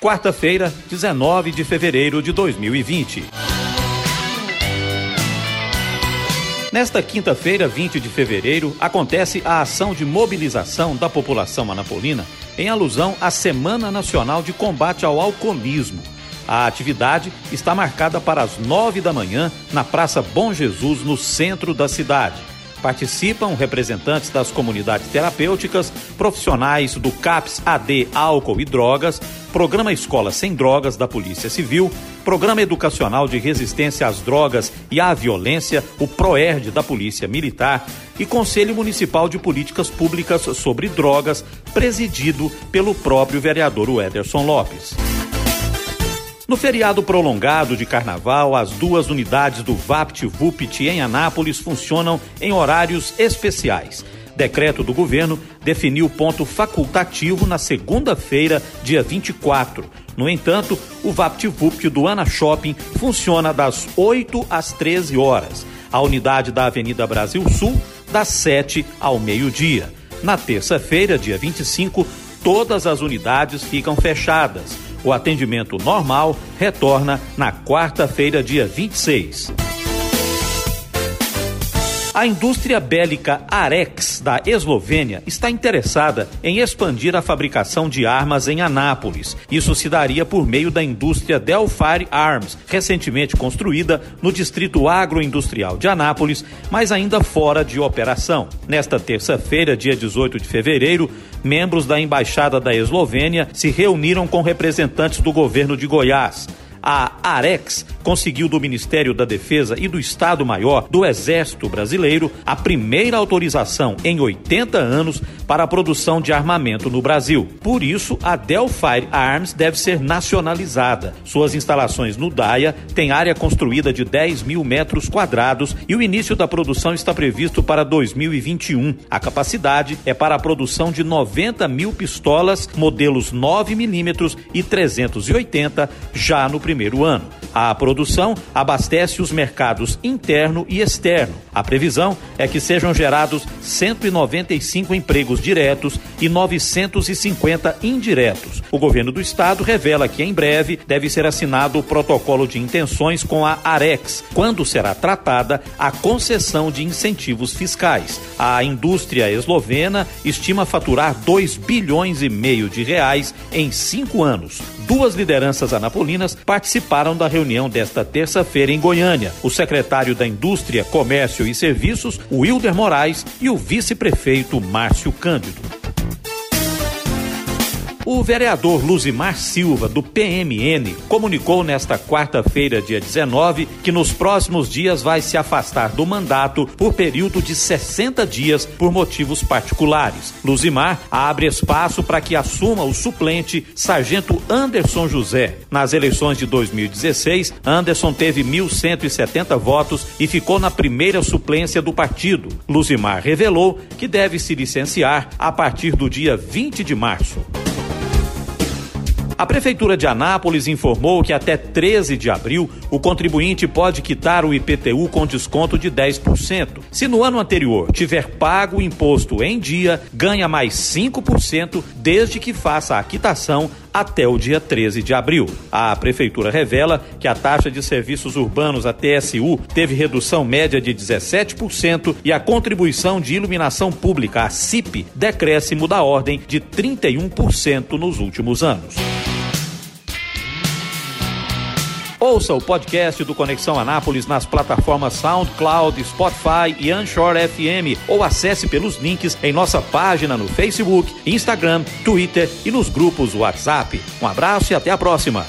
Quarta-feira, 19 de fevereiro de 2020. Nesta quinta-feira, 20 de fevereiro, acontece a ação de mobilização da população anapolina em alusão à Semana Nacional de Combate ao Alcoolismo. A atividade está marcada para as nove da manhã na Praça Bom Jesus, no centro da cidade. Participam representantes das comunidades terapêuticas, profissionais do CAPS AD Álcool e Drogas, Programa Escola Sem Drogas da Polícia Civil, Programa Educacional de Resistência às Drogas e à Violência, o PROERD da Polícia Militar e Conselho Municipal de Políticas Públicas sobre Drogas, presidido pelo próprio vereador Ederson Lopes. No feriado prolongado de carnaval, as duas unidades do VAPT-VUPT em Anápolis funcionam em horários especiais. Decreto do governo definiu ponto facultativo na segunda-feira, dia 24. No entanto, o VAPT-VUPT do Ana Shopping funciona das 8 às 13 horas. A unidade da Avenida Brasil Sul, das 7 ao meio-dia. Na terça-feira, dia 25, todas as unidades ficam fechadas. O atendimento normal retorna na quarta-feira, dia 26. A indústria bélica Arex, da Eslovênia, está interessada em expandir a fabricação de armas em Anápolis. Isso se daria por meio da indústria Delphi Arms, recentemente construída no distrito agroindustrial de Anápolis, mas ainda fora de operação. Nesta terça-feira, dia 18 de fevereiro, membros da Embaixada da Eslovênia se reuniram com representantes do governo de Goiás. A Arex conseguiu do Ministério da Defesa e do Estado-Maior do Exército Brasileiro a primeira autorização em 80 anos para a produção de armamento no Brasil. Por isso, a Delphi Arms deve ser nacionalizada. Suas instalações no DAIA têm área construída de 10 mil metros quadrados e o início da produção está previsto para 2021. A capacidade é para a produção de 90 mil pistolas, modelos 9 milímetros e 380 já no primeiro ano. A produção abastece os mercados interno e externo. A previsão é que sejam gerados 195 empregos diretos e 950 indiretos. O governo do estado revela que em breve deve ser assinado o protocolo de intenções com a Arex, quando será tratada a concessão de incentivos fiscais. A indústria eslovena estima faturar 2 bilhões e meio de reais em cinco anos. Duas lideranças anapolinas participaram da reunião desta terça-feira em Goiânia. O secretário da Indústria, Comércio e Serviços, Wilder Moraes, e o vice-prefeito Márcio Cândido. O vereador Luzimar Silva, do PMN, comunicou nesta quarta-feira, dia 19, que nos próximos dias vai se afastar do mandato por período de 60 dias por motivos particulares. Luzimar abre espaço para que assuma o suplente Sargento Anderson José. Nas eleições de 2016, Anderson teve 1.170 votos e ficou na primeira suplência do partido. Luzimar revelou que deve se licenciar a partir do dia 20 de março. A Prefeitura de Anápolis informou que até 13 de abril o contribuinte pode quitar o IPTU com desconto de 10%. Se no ano anterior tiver pago o imposto em dia, ganha mais 5% desde que faça a quitação até o dia 13 de abril. A Prefeitura revela que a taxa de serviços urbanos, a TSU, teve redução média de 17% e a contribuição de iluminação pública, a CIP, decréscimo da ordem de 31% nos últimos anos. Ouça o podcast do Conexão Anápolis nas plataformas SoundCloud, Spotify e Anchor FM ou acesse pelos links em nossa página no Facebook, Instagram, Twitter e nos grupos WhatsApp. Um abraço e até a próxima.